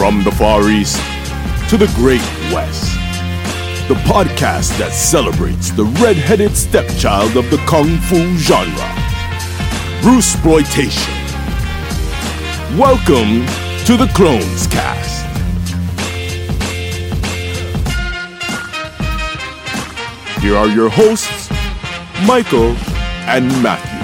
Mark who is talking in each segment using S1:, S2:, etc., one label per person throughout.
S1: From the Far East to the Great West, the podcast that celebrates the red-headed stepchild of the kung fu genre, Bruce Exploitation. Welcome to the Clones Cast. Here are your hosts, Michael and Matthew.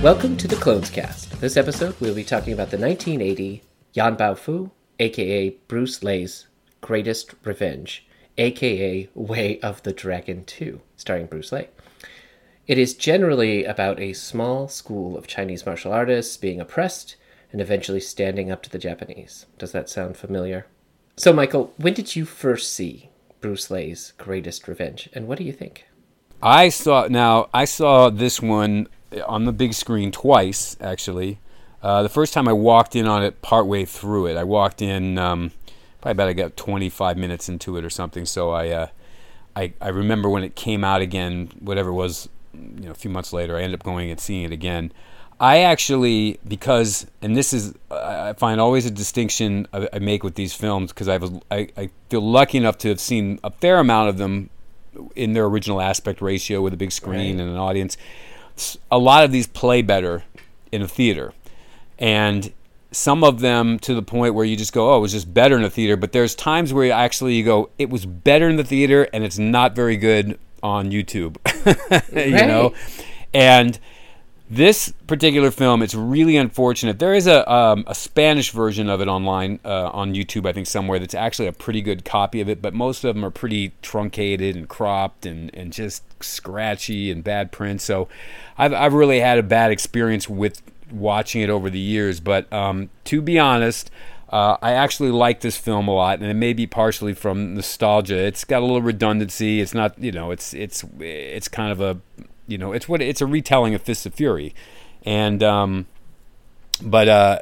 S2: Welcome to the Clones Cast. This episode, we'll be talking about the 1980 Yan Bao Fu, aka Bruce Le's Greatest Revenge, aka Way of the Dragon 2, starring Bruce Le. It is generally about a small school of Chinese martial artists being oppressed and eventually standing up to the Japanese. Does that sound familiar? So, Michael, when did you first see Bruce Le's Greatest Revenge, and what do you think?
S3: I saw now. I saw this one on the big screen twice, actually. Uh, the first time I walked in on it partway through it. I walked in um, probably about I got 25 minutes into it or something. So I, uh, I, I remember when it came out again, whatever it was, you know, a few months later. I ended up going and seeing it again. I actually because and this is I find always a distinction I, I make with these films because I, I I feel lucky enough to have seen a fair amount of them in their original aspect ratio with a big screen right. and an audience a lot of these play better in a theater, and some of them to the point where you just go, oh, it was just better in the theater. But there's times where you actually you go, it was better in the theater, and it's not very good on YouTube. you right. know, and this particular film, it's really unfortunate. There is a, um, a Spanish version of it online uh, on YouTube, I think, somewhere that's actually a pretty good copy of it, but most of them are pretty truncated and cropped and, and just scratchy and bad print. So I've, I've really had a bad experience with watching it over the years. But um, to be honest, uh, I actually like this film a lot, and it may be partially from nostalgia. It's got a little redundancy. It's not, you know, it's it's it's kind of a you know, it's what it's a retelling of Fists of Fury, and um, but uh,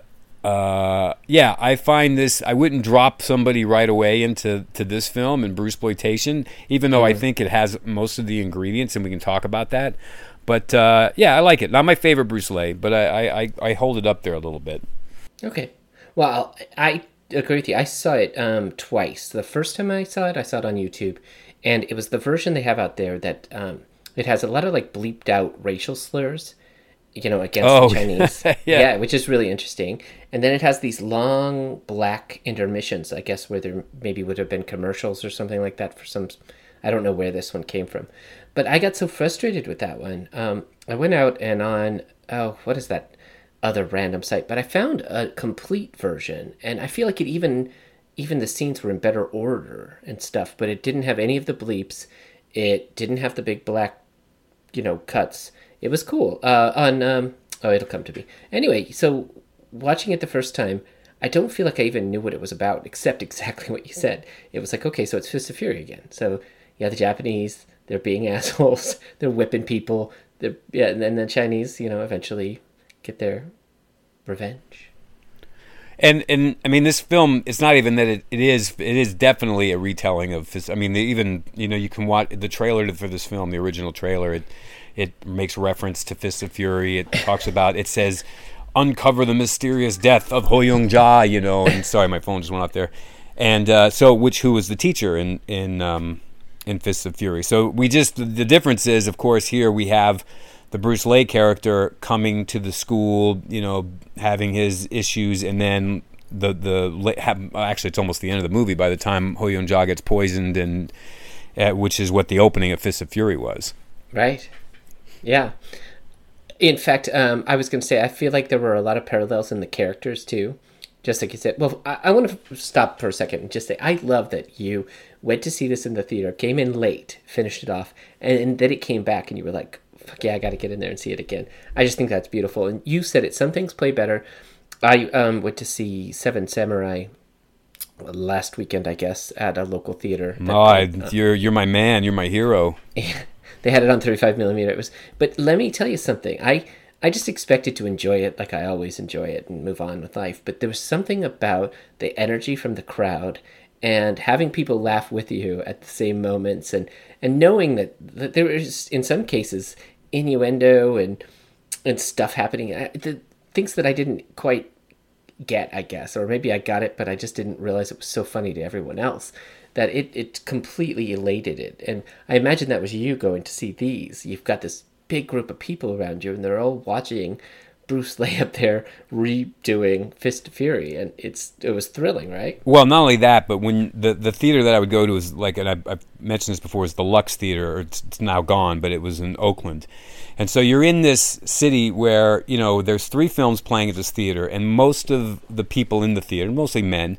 S3: uh, yeah, I find this. I wouldn't drop somebody right away into to this film and Bruce exploitation, even though mm-hmm. I think it has most of the ingredients, and we can talk about that. But uh, yeah, I like it. Not my favorite Bruce Lee, but I, I, I hold it up there a little bit.
S2: Okay. Well, I agree with you. I saw it um, twice. The first time I saw it, I saw it on YouTube, and it was the version they have out there that um, it has a lot of like bleeped out racial slurs, you know, against oh, the Chinese. yeah. yeah, which is really interesting. And then it has these long black intermissions, I guess, where there maybe would have been commercials or something like that for some. I don't know where this one came from, but I got so frustrated with that one. Um, I went out and on oh, what is that other random site? But I found a complete version, and I feel like it even even the scenes were in better order and stuff, but it didn't have any of the bleeps. It didn't have the big black you know cuts. It was cool. Uh, on um, oh, it'll come to me anyway. So watching it the first time, I don't feel like I even knew what it was about, except exactly what you said. It was like, okay, so it's Fist of Fury again. So yeah, the Japanese, they're being assholes. they're whipping people. They're yeah, and then the Chinese, you know, eventually get their revenge.
S3: And and I mean, this film. It's not even that it, it is. It is definitely a retelling of. I mean, even you know, you can watch the trailer for this film, the original trailer. It it makes reference to Fist of Fury. It talks about. It says, "Uncover the mysterious death of Huo Yuanjia." You know, and sorry, my phone just went off there. And uh, so, which who was the teacher in in um, in Fist of Fury? So we just the difference is, of course, here we have the Bruce Lee character coming to the school, you know, having his issues, and then the the actually it's almost the end of the movie by the time Huo Yuanjia gets poisoned, and uh, which is what the opening of Fist of Fury was.
S2: Right. Yeah. In fact, um, I was going to say I feel like there were a lot of parallels in the characters too. Just like you said. Well, I, I want to stop for a second and just say I love that you went to see this in the theater, came in late, finished it off, and, and then it came back, and you were like, fuck yeah, I got to get in there and see it again. I just think that's beautiful. And you said it. Some things play better. I um, went to see Seven Samurai last weekend, I guess, at a local theater.
S3: No, I, uh, you're you're my man. You're my hero.
S2: they had it on 35 millimeter. It was, but let me tell you something. I I just expected to enjoy it like I always enjoy it and move on with life. But there was something about the energy from the crowd and having people laugh with you at the same moments and and knowing that, that there is in some cases innuendo and and stuff happening. The things that I didn't quite get, I guess, or maybe I got it, but I just didn't realize it was so funny to everyone else that it, it completely elated it. And I imagine that was you going to see these. You've got this big group of people around you, and they're all watching Bruce Lee up there redoing Fist of Fury, and it's it was thrilling, right?
S3: Well, not only that, but when the the theater that I would go to is like, and I, I've mentioned this before, is the Lux Theater. It's, it's now gone, but it was in Oakland, and so you're in this city where you know there's three films playing at this theater, and most of the people in the theater, mostly men,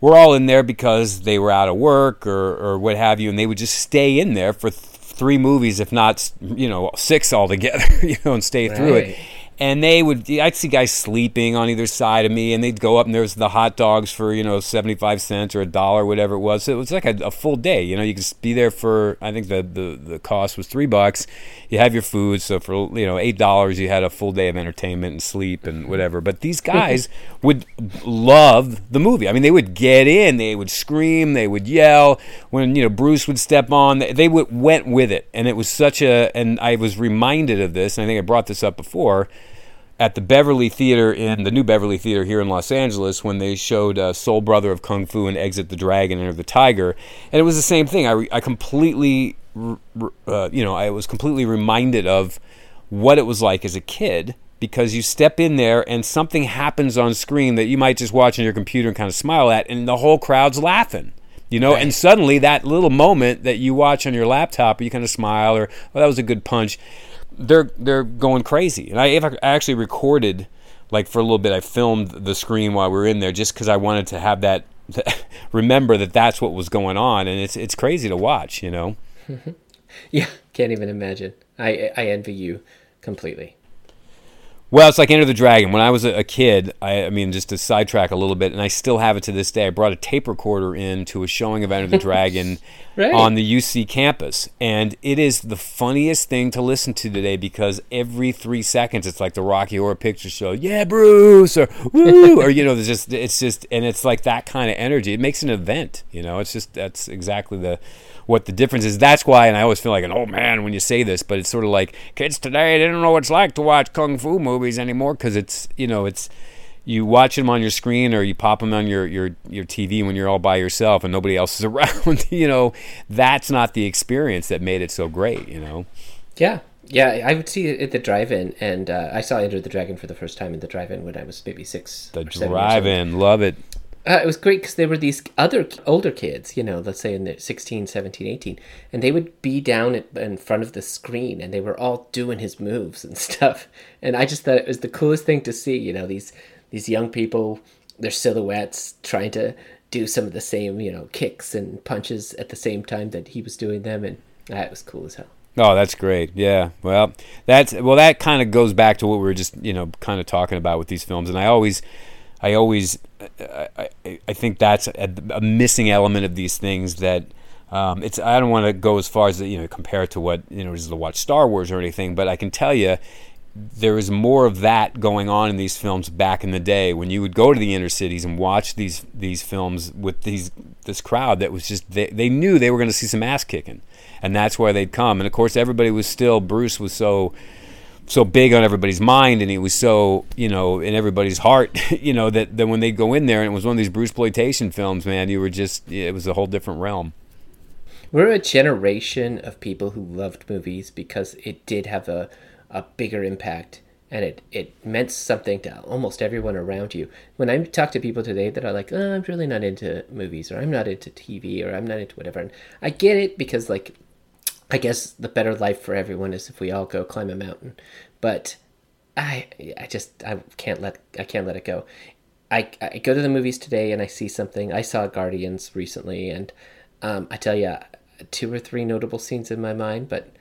S3: were all in there because they were out of work or or what have you, and they would just stay in there for. Th- three movies if not you know six altogether you know and stay right. through it and they would i'd see guys sleeping on either side of me and they'd go up and there was the hot dogs for you know 75 cents or a dollar whatever it was. So it was like a, a, full day you know you could be there for i think the, the, the cost was three bucks. You have your food so for you know eight dollars you had a full day of entertainment and sleep and whatever. But these guys would love the movie. I mean they would get in they would scream they would yell. When you know bruce would step on they, they would, went with it. And it was such a and i was reminded of this and i think i brought this up before at the Beverly Theater in the new Beverly Theater here in Los Angeles when they showed uh, Soul Brother of Kung Fu and Exit the Dragon, and Enter the Tiger, and it was the same thing. I, re- I completely, uh, you know, I was completely reminded of what it was like as a kid because you step in there and something happens on screen that you might just watch on your computer and kind of smile at, and the whole crowd's laughing. You know, right. and suddenly that little moment that you watch on your laptop, you kind of smile or, "Well, that was a good punch." They're they're going crazy. And I, I actually recorded like for a little bit. I filmed the screen while we were in there just because I wanted to have that remember that that's what was going on, and it's it's crazy to watch. You know.
S2: yeah, can't even imagine. I I envy you completely.
S3: Well, it's like Enter the Dragon. When I was a kid, I, I, mean, just to sidetrack a little bit, and I still have it to this day. I brought a tape recorder in to a showing of Enter the Dragon right. on the UC campus, and it is the funniest thing to listen to today because every three seconds it's like the Rocky Horror Picture Show, yeah, Bruce, or woo, or you know, there's just it's just, and it's like that kind of energy. It makes an event. You know, it's just that's exactly the what the difference is. That's why, and I always feel like an old man when you say this, but it's sort of like kids today they don't know what it's like to watch kung fu movies anymore because it's you know it's you watch them on your screen or you pop them on your, your, your TV when you're all by yourself and nobody else is around, you know, that's not the experience that made it so great, you know?
S2: Yeah. Yeah. I would see it at the drive in and uh, I saw Enter the Dragon for the first time in the drive in when I was maybe six.
S3: The drive in. Love it.
S2: Uh, it was great because there were these other older kids, you know, let's say in the 16, 17, 18, and they would be down at, in front of the screen and they were all doing his moves and stuff. And I just thought it was the coolest thing to see, you know, these these young people, their silhouettes trying to do some of the same, you know, kicks and punches at the same time that he was doing them. And that was cool as hell.
S3: Oh, that's great. Yeah. Well, that's well that kind of goes back to what we were just, you know, kind of talking about with these films and I always I always, I, I, think that's a, a, missing element of these things that um, it's. I don't want to go as far as you know compare it to what you know is to watch Star Wars or anything, but I can tell you there was more of that going on in these films back in the day when you would go to the inner cities and watch these these films with these this crowd that was just they, they knew they were going to see some ass kicking and that's why they'd come and of course everybody was still Bruce was so so big on everybody's mind and he was so you know in everybody's heart you know that, that when they'd go in there and it was one of these bruce exploitation films man you were just it was a whole different realm
S2: we're a generation of people who loved movies because it did have a, a bigger impact and it, it meant something to almost everyone around you. When I talk to people today that are like, oh, I'm really not into movies or I'm not into TV or I'm not into whatever, and I get it because like I guess the better life for everyone is if we all go climb a mountain. But I I just I can't let I can't let it go. I, I go to the movies today and I see something. I saw Guardians recently, and um, I tell you, two or three notable scenes in my mind, but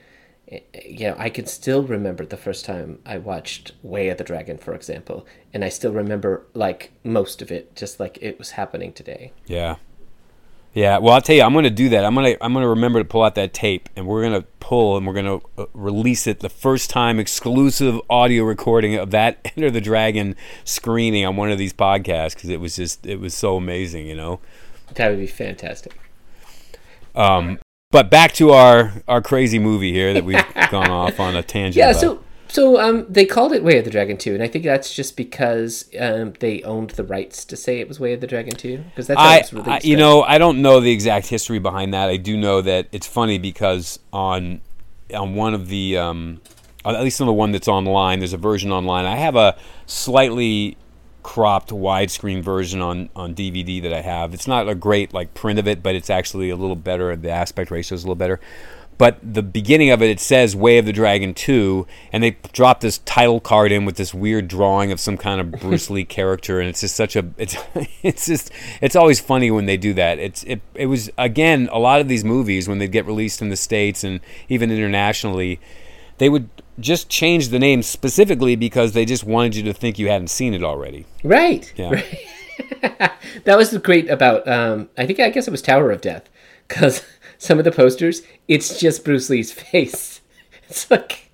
S2: eh, you know, I can still remember the first time I watched Way of the Dragon, for example, and I still remember like most of it, just like it was happening today.
S3: Yeah, yeah, well, I'll tell you, I'm going to do that. I'm going to I'm going to remember to pull out that tape, and we're going to pull and we're going to uh, release it the first time exclusive audio recording of that Enter the Dragon screening on one of these podcasts because it was just it was so amazing, you know.
S2: That would be fantastic.
S3: Um, but back to our our crazy movie here that we've gone off on a tangent.
S2: Yeah,
S3: about.
S2: so So um, they called it Way of the Dragon 2, and I think that's just because um, they owned the rights to say it was Way of the Dragon 2. Because that's
S3: I,
S2: it's.
S3: I- you know, I don't know the exact history behind that. I do know that it's funny because on on one of the um, at least on the one that's online, there's a version online. I have a slightly cropped widescreen version on on DVD that I have. It's not a great like print of it, but it's actually a little better. The aspect ratio is a little better. But the beginning of it, it says "Way of the Dragon 2," and they drop this title card in with this weird drawing of some kind of Bruce Lee character, and it's just such a it's it's just it's always funny when they do that. It's it it was again a lot of these movies when they get released in the states and even internationally, they would just change the name specifically because they just wanted you to think you hadn't seen it already.
S2: Right.
S3: Yeah.
S2: right. that was great about, um, I think, I guess it was Tower of Death. Because some of the posters, it's just Bruce Lee's face. It's like,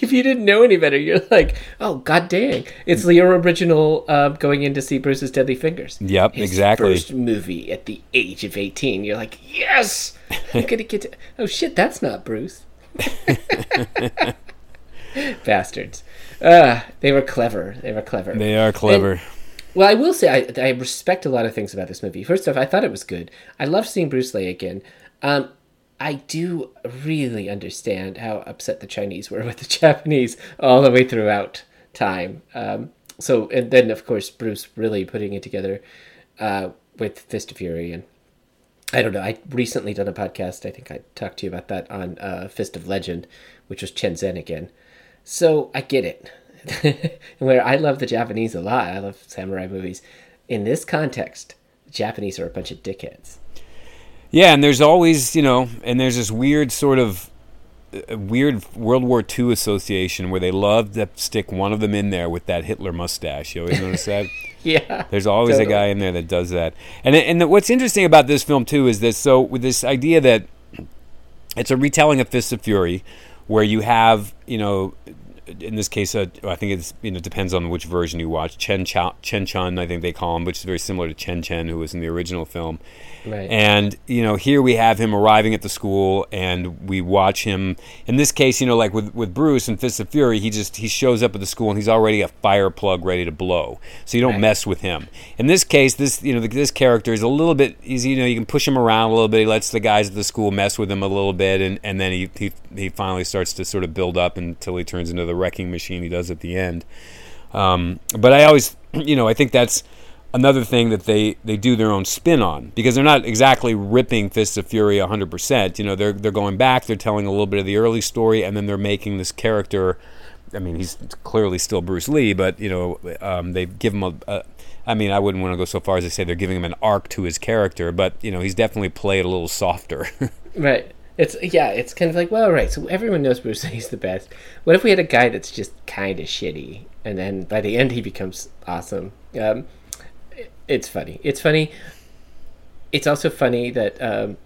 S2: if you didn't know any better, you're like, oh, god dang. It's the original um, going in to see Bruce's Deadly Fingers.
S3: Yep,
S2: His
S3: exactly.
S2: First movie at the age of 18. You're like, yes! I'm to get to. Oh, shit, that's not Bruce. Bastards. Uh, they were clever. They were clever.
S3: They are clever.
S2: Well, I will say I, I respect a lot of things about this movie. First off, I thought it was good. I love seeing Bruce Lee again. Um, I do really understand how upset the Chinese were with the Japanese all the way throughout time. Um, so, and then of course Bruce really putting it together uh, with Fist of Fury, and I don't know. I recently done a podcast. I think I talked to you about that on uh, Fist of Legend, which was Chen Zhen again. So I get it. Where I love the Japanese a lot. I love samurai movies. In this context, Japanese are a bunch of dickheads.
S3: Yeah, and there's always, you know, and there's this weird sort of uh, weird World War II association where they love to stick one of them in there with that Hitler mustache. You always notice that?
S2: Yeah.
S3: There's always
S2: Totally.
S3: a guy in there that does that. And and what's interesting about this film too is this so with this idea that it's a retelling of Fist of Fury where you have, you know, in this case, uh, I think it's you know depends on which version you watch. Chen Cha- Chen Chun, I think they call him, which is very similar to Chen Zhen, who was in the original film.
S2: Right.
S3: And you know, here we have him arriving at the school, and we watch him. In this case, you know, like with with Bruce and Fist of Fury, he just he shows up at the school and he's already a fire plug ready to blow. So you don't
S2: Right.
S3: mess with him. In this case, this you know this character is a little bit. He's you know you can push him around a little bit. He lets the guys at the school mess with him a little bit, and and then he he he finally starts to sort of build up until he turns into the wrecking machine he does at the end. Um, but I always, you know, I think that's another thing that they, they do their own spin on because they're not exactly ripping Fists of Fury 100%. You know, they're, they're going back, they're telling a little bit of the early story, and then they're making this character. I mean, he's clearly still Bruce Lee, but, you know, um, they give him a, a. I mean, I wouldn't want to go so far as to say they're giving him an arc to his character, but, you know, he's definitely played a little softer.
S2: Right. It's yeah. It's kind of like well, right. So everyone knows Bruce Lee's the best. What if we had a guy that's just kind of shitty, and then by the end he becomes awesome? Um, it's funny. It's funny. It's also funny that um,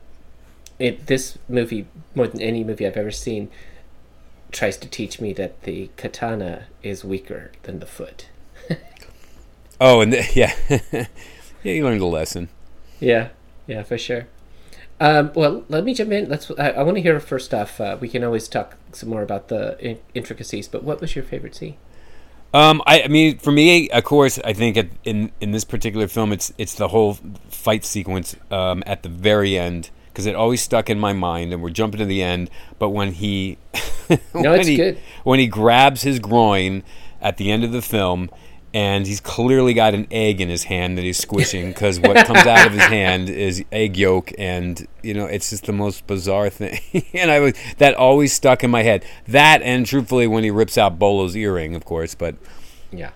S2: it this movie more than any movie I've ever seen tries to teach me that the katana is weaker than the foot.
S3: oh, and th- yeah. yeah, you learned a lesson.
S2: Yeah, yeah, for sure. Um, well, let me jump in. Let's. I, I want to hear first off. Uh, we can always talk some more about the in- intricacies. But what was your favorite scene?
S3: Um, I, I mean, for me, of course, I think at, in in this particular film, it's it's the whole fight sequence um, at the very end because it always stuck in my mind, and we're jumping to the end. But when he,
S2: No,
S3: when
S2: it's
S3: he,
S2: good.
S3: when he grabs his groin at the end of the film, and he's clearly got an egg in his hand that he's squishing because what comes out of his hand is egg yolk, and you know, it's just the most bizarre thing. and I was that always stuck in my head. That and truthfully, when he rips out Bolo's earring, of course, but.
S2: Yeah.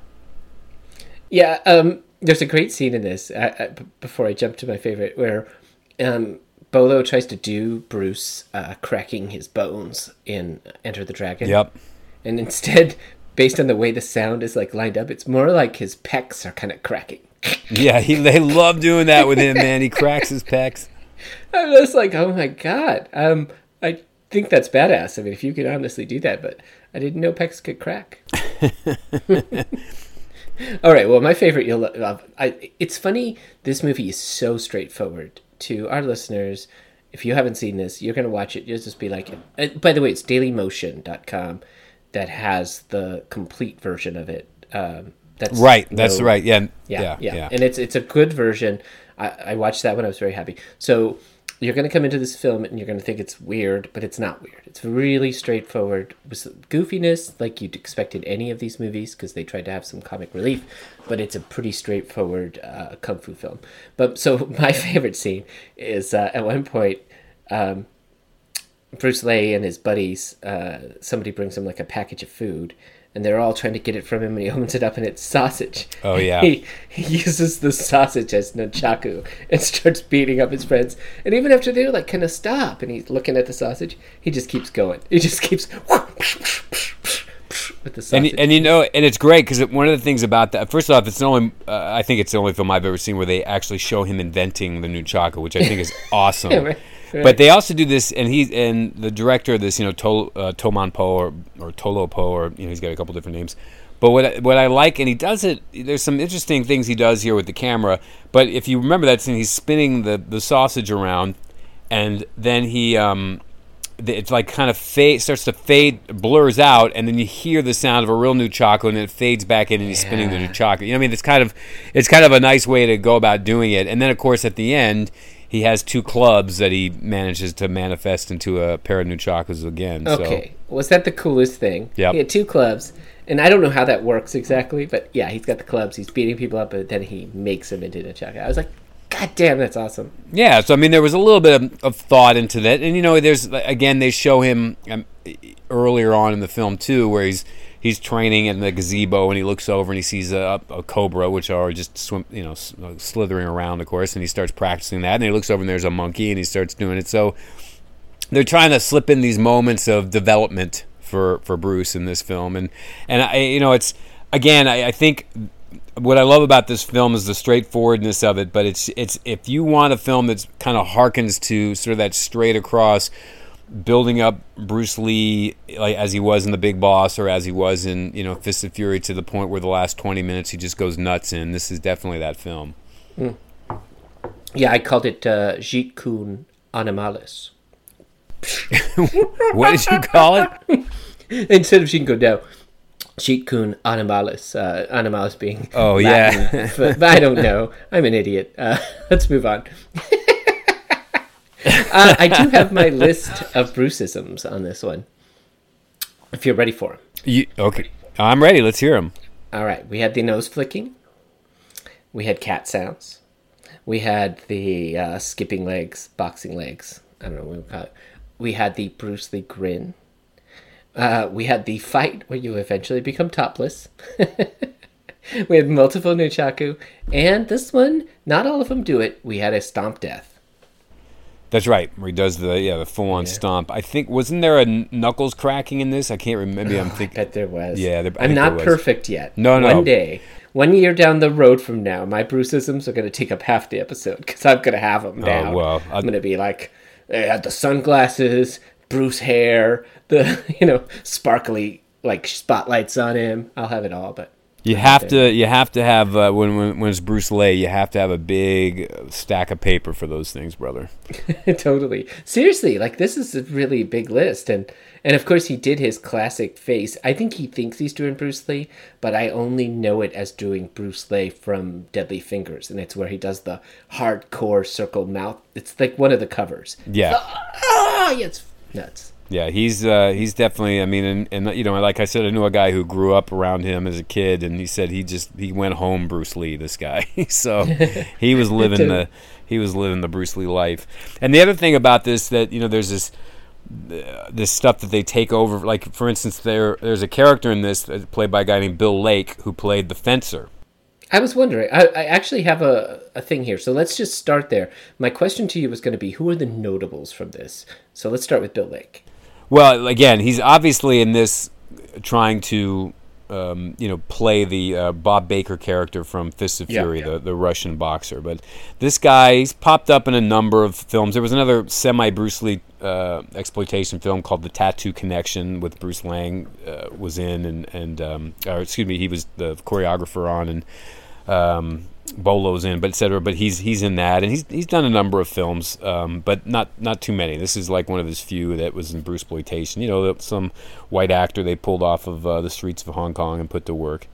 S2: Yeah. Um, there's a great scene in this. Uh, uh, before I jump to my favorite, where um, Bolo tries to do Bruce uh, cracking his bones in Enter the Dragon.
S3: Yep.
S2: And instead, based on the way the sound is like lined up, it's more like his pecs are kind of cracking.
S3: Yeah, he they love doing that with him, man. He cracks his pecs.
S2: I'm just like, oh my god. Um, I think that's badass. I mean, if you could honestly do that, but I didn't know pecs could crack. All right. Well, my favorite. You'll love. I. It's funny. This movie is so straightforward to our listeners. If you haven't seen this, you're gonna watch it. You'll just be like. Uh, by the way, it's DailyMotion.com. that has the complete version of it. Um, that's
S3: Right. That's
S2: no-
S3: right. Yeah.
S2: Yeah,
S3: Yeah.
S2: yeah,
S3: Yeah.
S2: and it's it's a good version. I, I watched that when I was very happy. So you're going to come into this film and you're going to think it's weird, but it's not weird. It's really straightforward with goofiness, like you'd expect in any of these movies, because they tried to have some comic relief. But it's a pretty straightforward uh, kung fu film. But so my favorite scene is uh, at one point. Um, Bruce Lee and his buddies, uh, somebody brings him like a package of food, and they're all trying to get it from him, and he opens it up, and it's sausage.
S3: Oh, yeah.
S2: He, he uses the sausage as nunchaku and starts beating up his friends. And even after they're like, kind of stop, and he's looking at the sausage, he just keeps going. He just keeps with the
S3: And,
S2: sausage.
S3: and you know, and it's great because one of the things about that, first off, it's the only, uh, I think it's the only film I've ever seen where they actually show him inventing the nunchaku, which I think is awesome.
S2: Yeah, right,
S3: But they also do this, and he's and the director of this, you know, Tol, uh, Toman Po or or Tolo Po, or you know, he's got a couple different names. But what I, what I like, and he does it. There's some interesting things he does here with the camera. But if you remember that scene, he's spinning the the sausage around, and then he um, it's like kind of fade starts to fade blurs out and then you hear the sound of a real nunchaku and then it fades back in and he's spinning the nunchaku you know what i mean it's kind of it's kind of a nice way to go about doing it and then of course at the end he has two clubs that he manages to manifest into a pair of nunchakus again
S2: Okay, was that the coolest thing?
S3: Yeah,
S2: He had two clubs, and I don't know how that works exactly, but yeah, he's got the clubs. He's beating people up, but then he makes them into a nunchaku. I was like, God damn, that's awesome.
S3: yeah so i mean there was a little bit of, of thought into that and you know there's again they show him um, earlier on in the film too where he's he's training in the gazebo and he looks over and he sees a, a cobra which are just swim you know uh, slithering around of course and he starts practicing that and he looks over and there's a monkey and he starts doing it. So they're trying to slip in these moments of development for for Bruce in this film. And and I you know it's again I, I think what I love about this film is the straightforwardness of it but it's it's if you want a film that's kind of harkens to sort of that straight across building up Bruce Lee like as he was in The Big Boss or as he was in you know Fist of Fury to the point where the last 20 minutes he just goes nuts in this is definitely that film
S2: Yeah, I called it uh, Jeet Kune Animalis.
S3: what did you call it
S2: Instead of Shinko No, Jeet Kune Animalis. Uh, animalis being.
S3: Oh,
S2: Latin,
S3: yeah.
S2: but, but I don't know. I'm an idiot. Uh, let's move on. Uh, I do have my list of Bruceisms on this one. If you're ready for them.
S3: you, okay I'm ready let's hear them.
S2: All right, we had the nose flicking. We had cat sounds. We had the uh, skipping legs, boxing legs. I don't know what we call it. We had the Bruce Lee grin. Uh, we had the fight where you eventually become topless. we had multiple nunchaku, and this one, not all of them do it. We had a stomp death.
S3: That's right. Where he does the yeah the full on stomp. I think wasn't there a knuckles cracking in this? I can't remember. Maybe I'm
S2: I
S3: thinking.
S2: bet there was.
S3: Yeah, there- I
S2: I'm not perfect yet.
S3: No, no.
S2: One day, one year down the road from now, my Bruceisms are going to take up half the episode because I'm going to have them down.
S3: Oh, well,
S2: I'm
S3: I'd-
S2: going to be like, they had the sunglasses, Bruce hair, the you know sparkly like spotlights on him. I'll have it all, but
S3: You have to you have to have uh, when, when when it's Bruce Lee, you have to have a big stack of paper for those things, brother.
S2: totally. Seriously like this is a really big list and and of course he did his classic face. I think he thinks he's doing bruce lee but i only know it as doing bruce lee from deadly fingers and it's where he does the hardcore circle mouth. It's like one of the covers.
S3: Yeah,
S2: ah yeah, it's nuts
S3: yeah. He's uh, he's definitely. I mean, and, and you know, like I said, I knew a guy who grew up around him as a kid, and he said he just he went home Bruce Lee. This guy, so he was living the he was living the Bruce Lee life. And the other thing about this that you know, there's this this stuff that they take over. Like for instance, there there's a character in this uh, played by a guy named Bill Lake who played the fencer.
S2: i was wondering i, I actually have a, a thing here so let's just start there my question to you was going to be who are the notables from this so let's start with bill lake
S3: Well, again, he's obviously in this trying to, um, you know, play the uh, Bob Baker character from Fists of
S2: Yeah,
S3: Fury,
S2: yeah.
S3: The, the Russian boxer. But this guy, he's popped up in a number of films. There was another semi Bruce Lee uh, exploitation film called The Tattoo Connection with Bruce Liang uh, was in, and and um, or excuse me, he was the choreographer on, and um, Bolo's in, but etc. But he's he's in that, and he's he's done a number of films, um, but not not too many. This is like one of his few that was in Bruce exploitation. You know, some white actor they pulled off of uh, the streets of Hong Kong and put to work,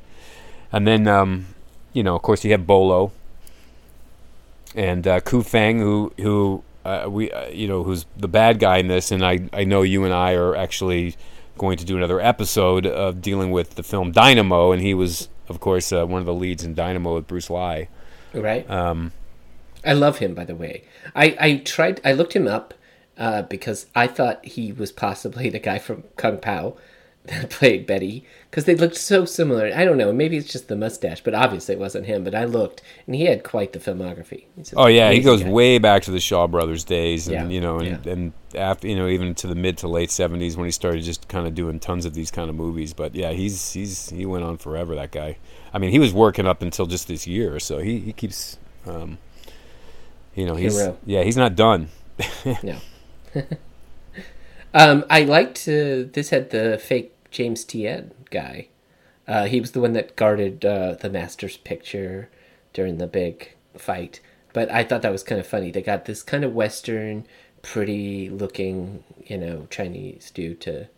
S3: and then um, you know, of course, you have Bolo and uh, Ku Feng, who who uh, we uh, you know who's the bad guy in this, and I I know you and I are actually going to do another episode of dealing with the film Dynamo, and he was of course uh, one of the leads in Dynamo with Bruce Lai.
S2: Right.
S3: Um,
S2: I love him, by the way. I I tried. I looked him up uh, because I thought he was possibly the guy from Kung Pow that played Betty because they looked so similar. I don't know. Maybe it's just the mustache, but obviously it wasn't him. But I looked, and he had quite the filmography.
S3: Oh yeah, he goes
S2: guy.
S3: way back to the Shaw Brothers days, and
S2: Yeah,
S3: you know, and,
S2: yeah.
S3: and after you know, even to the mid to late seventies when he started just kind of doing tons of these kind of movies. But yeah, he's he's he went on forever. That guy. I mean, he was working up until just this year, so he he keeps. Um, you know, he's
S2: Hero.
S3: yeah, he's not done.
S2: No. um, I liked uh, this had the fake James Tien guy. Uh, he was the one that guarded uh, the master's picture during the big fight. But I thought that was kind of funny. They got this kind of Western, pretty looking, you know, Chinese dude to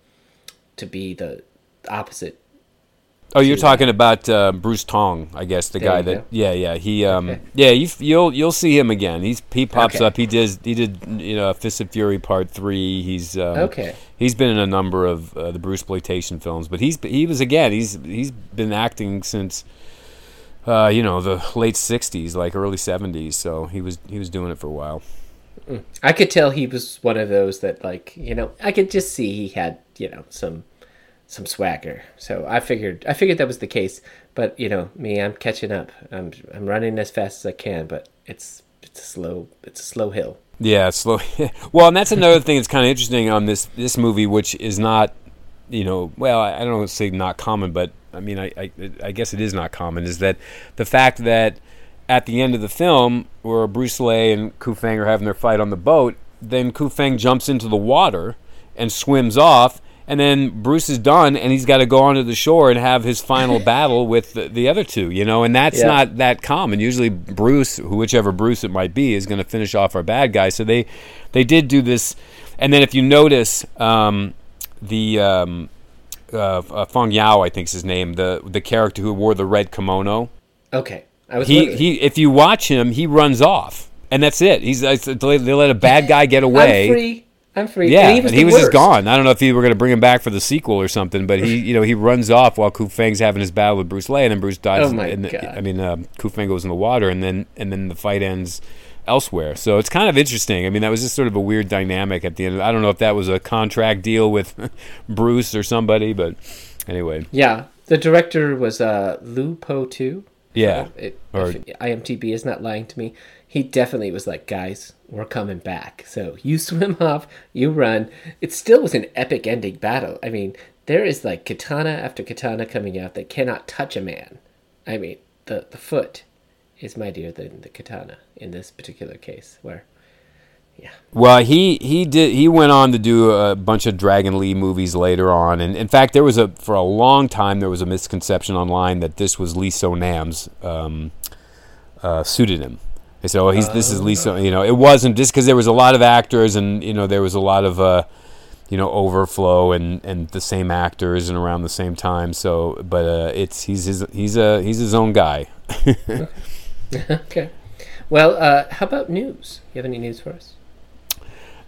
S2: to be the opposite.
S3: Oh, you're talking about uh, Bruce Tong, I guess the
S2: There
S3: guy that.
S2: go.
S3: Yeah, yeah. He, um,
S2: Okay.
S3: yeah. You, you'll you'll see him again. He's he pops
S2: Okay.
S3: up. He does. He did. You know, Fist of Fury Part Three. He's um,
S2: Okay.
S3: He's been in a number of uh, the Bruce exploitation films, but he's he was again. He's he's been acting since. Uh, you know the late '60s, like early '70s. So he was he was doing it for a while.
S2: I could tell he was one of those that, like, you know, I could just see he had, you know, some some swagger. So I figured I figured that was the case. But you know, me, I'm catching up. I'm I'm running as fast as I can, but it's it's a slow it's a slow hill.
S3: Yeah, slow. well, and that's another thing that's kind of interesting on this this movie, which is not, you know, well, I don't say not common, but I mean, I, I I guess it is not common. Is that the fact that at the end of the film, where Bruce Lee and Ku Feng are having their fight on the boat, then Ku Feng jumps into the water and swims off. And then Bruce is done, and he's got to go onto the shore and have his final battle with the, the other two, you know. And that's
S2: Yeah.
S3: not that common. Usually, Bruce, whichever Bruce it might be, is going to finish off our bad guy. So they, they did do this. And then if you notice, um, the um, uh, uh, Fong Yao, I think is his name, the the character who wore the red kimono.
S2: Okay, I was
S3: He he. If you watch him, he runs off, and that's it. He's they let a bad guy get away.
S2: I'm free.
S3: Yeah,
S2: and he was,
S3: and he was just gone. I don't know if he were going to bring him back for the sequel or something, but he, you know, he runs off while Ku Feng's having his battle with Bruce Lee, and then Bruce dies.
S2: Oh my
S3: in the,
S2: God.
S3: I mean, uh, Ku Feng goes in the water, and then and then the fight ends elsewhere. So it's kind of interesting. I mean, that was just sort of a weird dynamic at the end. I don't know if that was a contract deal with Bruce or somebody, but anyway,
S2: Yeah, the director was uh, Lu Po Tu.
S3: yeah.
S2: It,
S3: Or-
S2: IMDb is not lying to me. He definitely was like, guys, we're coming back. So you swim off, you run. It still was an epic ending battle. I mean, there is like katana after katana coming out that cannot touch a man. I mean, the the foot is mightier than the katana in this particular case. Where, yeah,
S3: Well, he he did he went on to do a bunch of Dragon Lee movies later on, and in fact, there was a for a long time there was a misconception online that this was Lee So Nam's um, uh, pseudonym. They said, "Oh, he's this is Lisa." You know. It wasn't just because there was a lot of actors, and you know there was a lot of uh, you know overflow and and the same actors and around the same time. So, but uh, it's he's his he's a he's his own guy.
S2: okay. Well, uh, how about news? You have any news for us?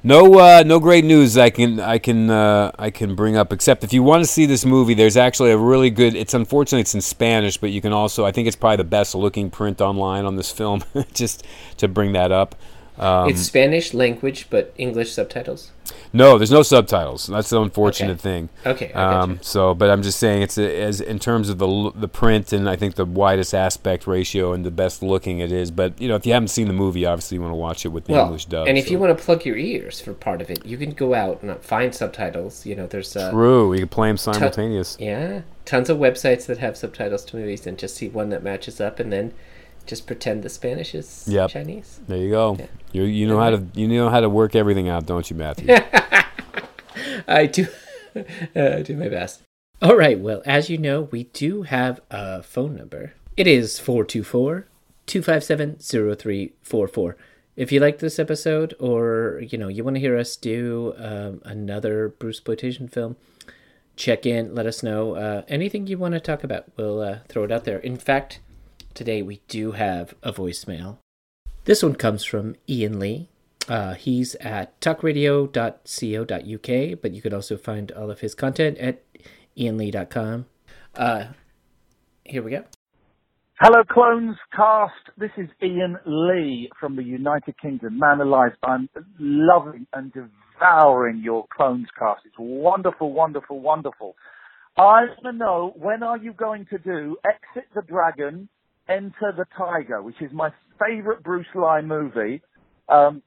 S3: No, uh, no great news I can I can uh, I can bring up. Except if you want to see this movie, there's actually a really good. It's unfortunately it's in Spanish, but you can also I think it's probably the best looking print online on this film. just to bring that up. Um,
S2: it's Spanish language, but English subtitles.
S3: no, there's no subtitles. That's the unfortunate
S2: Okay.
S3: thing.
S2: Okay.
S3: Um, so, but I'm just saying it's a, as in terms of the the print and I think the widest aspect ratio and the best looking it is. But you know, if you haven't seen the movie, obviously you want to watch it with the
S2: Well,
S3: English dub.
S2: and if
S3: so.
S2: you want to plug your ears for part of it, you can go out and find subtitles. You know, there's uh,
S3: True, you can play them simultaneous.
S2: yeah, tons of websites that have subtitles to movies, and just see one that matches up, and then just pretend the Spanish is
S3: Yep.
S2: Chinese.
S3: There you go.
S2: Yeah.
S3: You you know how to you know how to work everything out, don't you, Matthew?
S2: I do, uh, do my best. All right. Well, as you know, we do have a phone number. It is 424 257 0344. If you like this episode or, you know, you want to hear us do um, another Bruce exploitation film, check in, let us know. Uh, anything you want to talk about, we'll uh, throw it out there. In fact, today we do have a voicemail. This one comes from Ian Lee. Uh, he's at talkradio.co.uk, but you can also find all of his content at ianlee.com. Uh, here we go.
S4: Hello, Clones cast. This is Ian Lee from the United Kingdom. Man alive, I'm loving and devouring your Clones cast. It's wonderful, wonderful, wonderful. I want to know when are you going to do Exit the Dragon, Enter the Tiger, which is my favorite Bruce Lee movie. Um,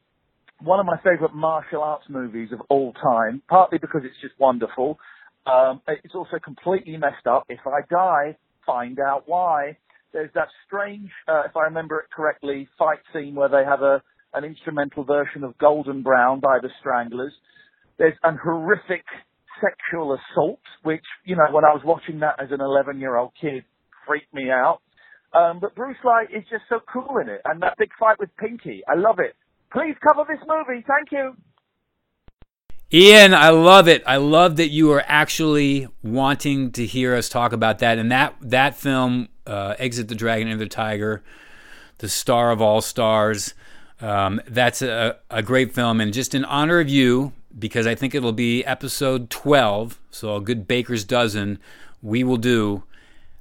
S4: one of my favorite martial arts movies of all time, partly because it's just wonderful. Um, it's also completely messed up. If I die, find out why. There's that strange, uh, if I remember it correctly, fight scene where they have a an instrumental version of Golden Brown by the Stranglers. There's an horrific sexual assault, which, you know, when I was watching that as an 11 year old kid, freaked me out. Um, but Bruce Lee is just so cool in it. And that big fight with Pinky, I love it. Please cover this movie. Thank you.
S3: Ian, I love it. I love that you are actually wanting to hear us talk about that. And that that film, uh, Exit the Dragon and the Tiger, the star of all stars. Um, that's a, a great film. And just in honor of you, because I think it'll be episode 12, so a good baker's dozen, we will do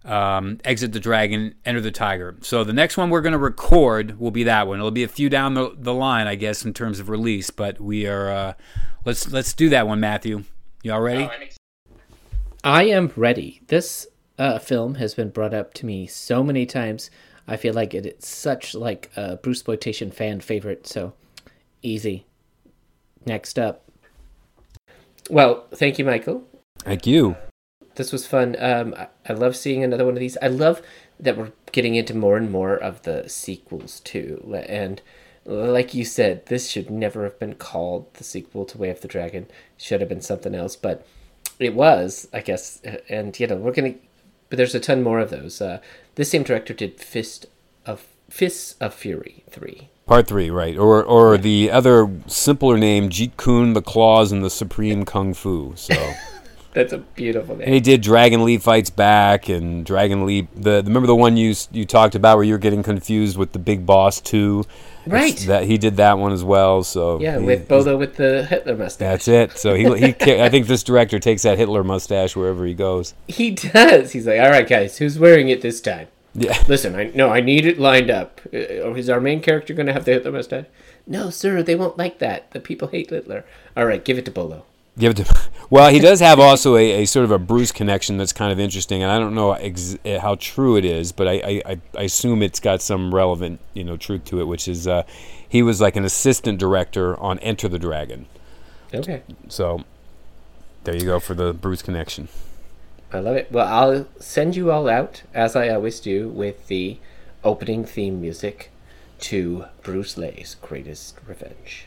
S3: um, Exit the Dragon, Enter the Tiger. So the next one we're going to record will be that one. It'll be a few down the, the line, I guess, in terms of release, but we are. Uh, let's let's do that one, Matthew. You all ready?
S2: I am ready. This uh, film has been brought up to me so many times. I feel like it, it's such like a Bruce exploitation fan favorite. So easy. Next up. Well, thank you, Michael.
S3: Thank you.
S2: This was fun. Um, I, I love seeing another one of these. I love that we're getting into more and more of the sequels too. And like you said, this should never have been called the sequel to Way of the Dragon. Should have been something else, but it was, I guess. And you know, we're gonna. But there's a ton more of those. Uh, this same director did Fist of Fists of Fury three.
S3: Part three, right? Or or the other simpler name, Jeet Kune, the Claws, and the Supreme Kung Fu. So.
S2: That's a beautiful name.
S3: And he did Dragon Lee Fights Back and Dragon Lee. The remember the one you you talked about where you were getting confused with the Big Boss two.
S2: Right.
S3: It's that he did that one as well. So
S2: yeah,
S3: he,
S2: with Bolo with the Hitler mustache.
S3: That's it. So he he I think this director takes that Hitler mustache wherever he goes.
S2: He does. He's like, all right, guys, who's wearing it this time?
S3: Yeah.
S2: Listen, I no, I need it lined up. Uh, is our main character going to have the Hitler mustache? No, sir, they won't like that. The people hate Hitler. All right, give it to Bolo.
S3: Give it to. Well, he does have also a, a sort of a Bruce connection that's kind of interesting, and I don't know ex- how true it is, but I, I, I assume it's got some relevant you know truth to it, which is uh, he was like an assistant director on Enter the Dragon.
S2: Okay.
S3: So there you go for the Bruce connection.
S2: I love it. Well, I'll send you all out as I always do with the opening theme music to Bruce Le's Greatest Revenge.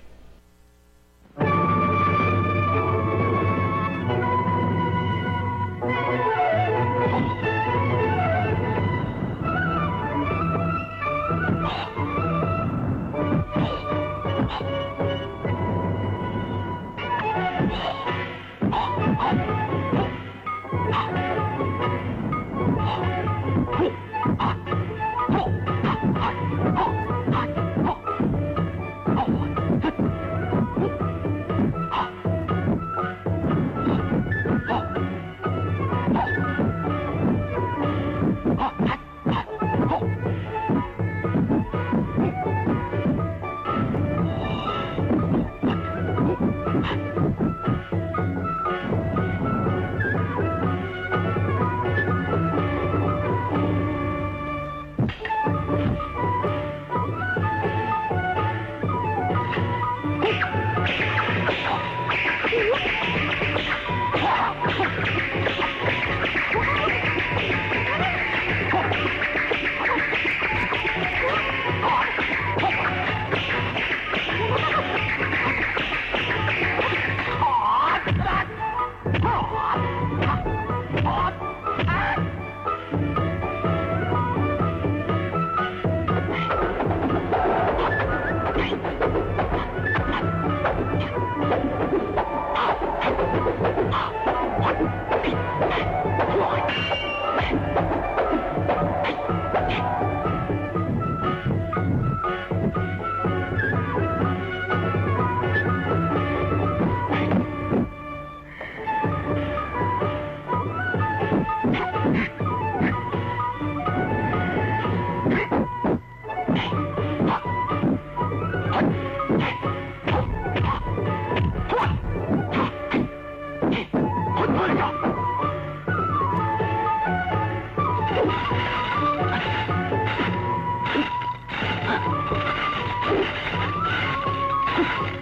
S5: Oh.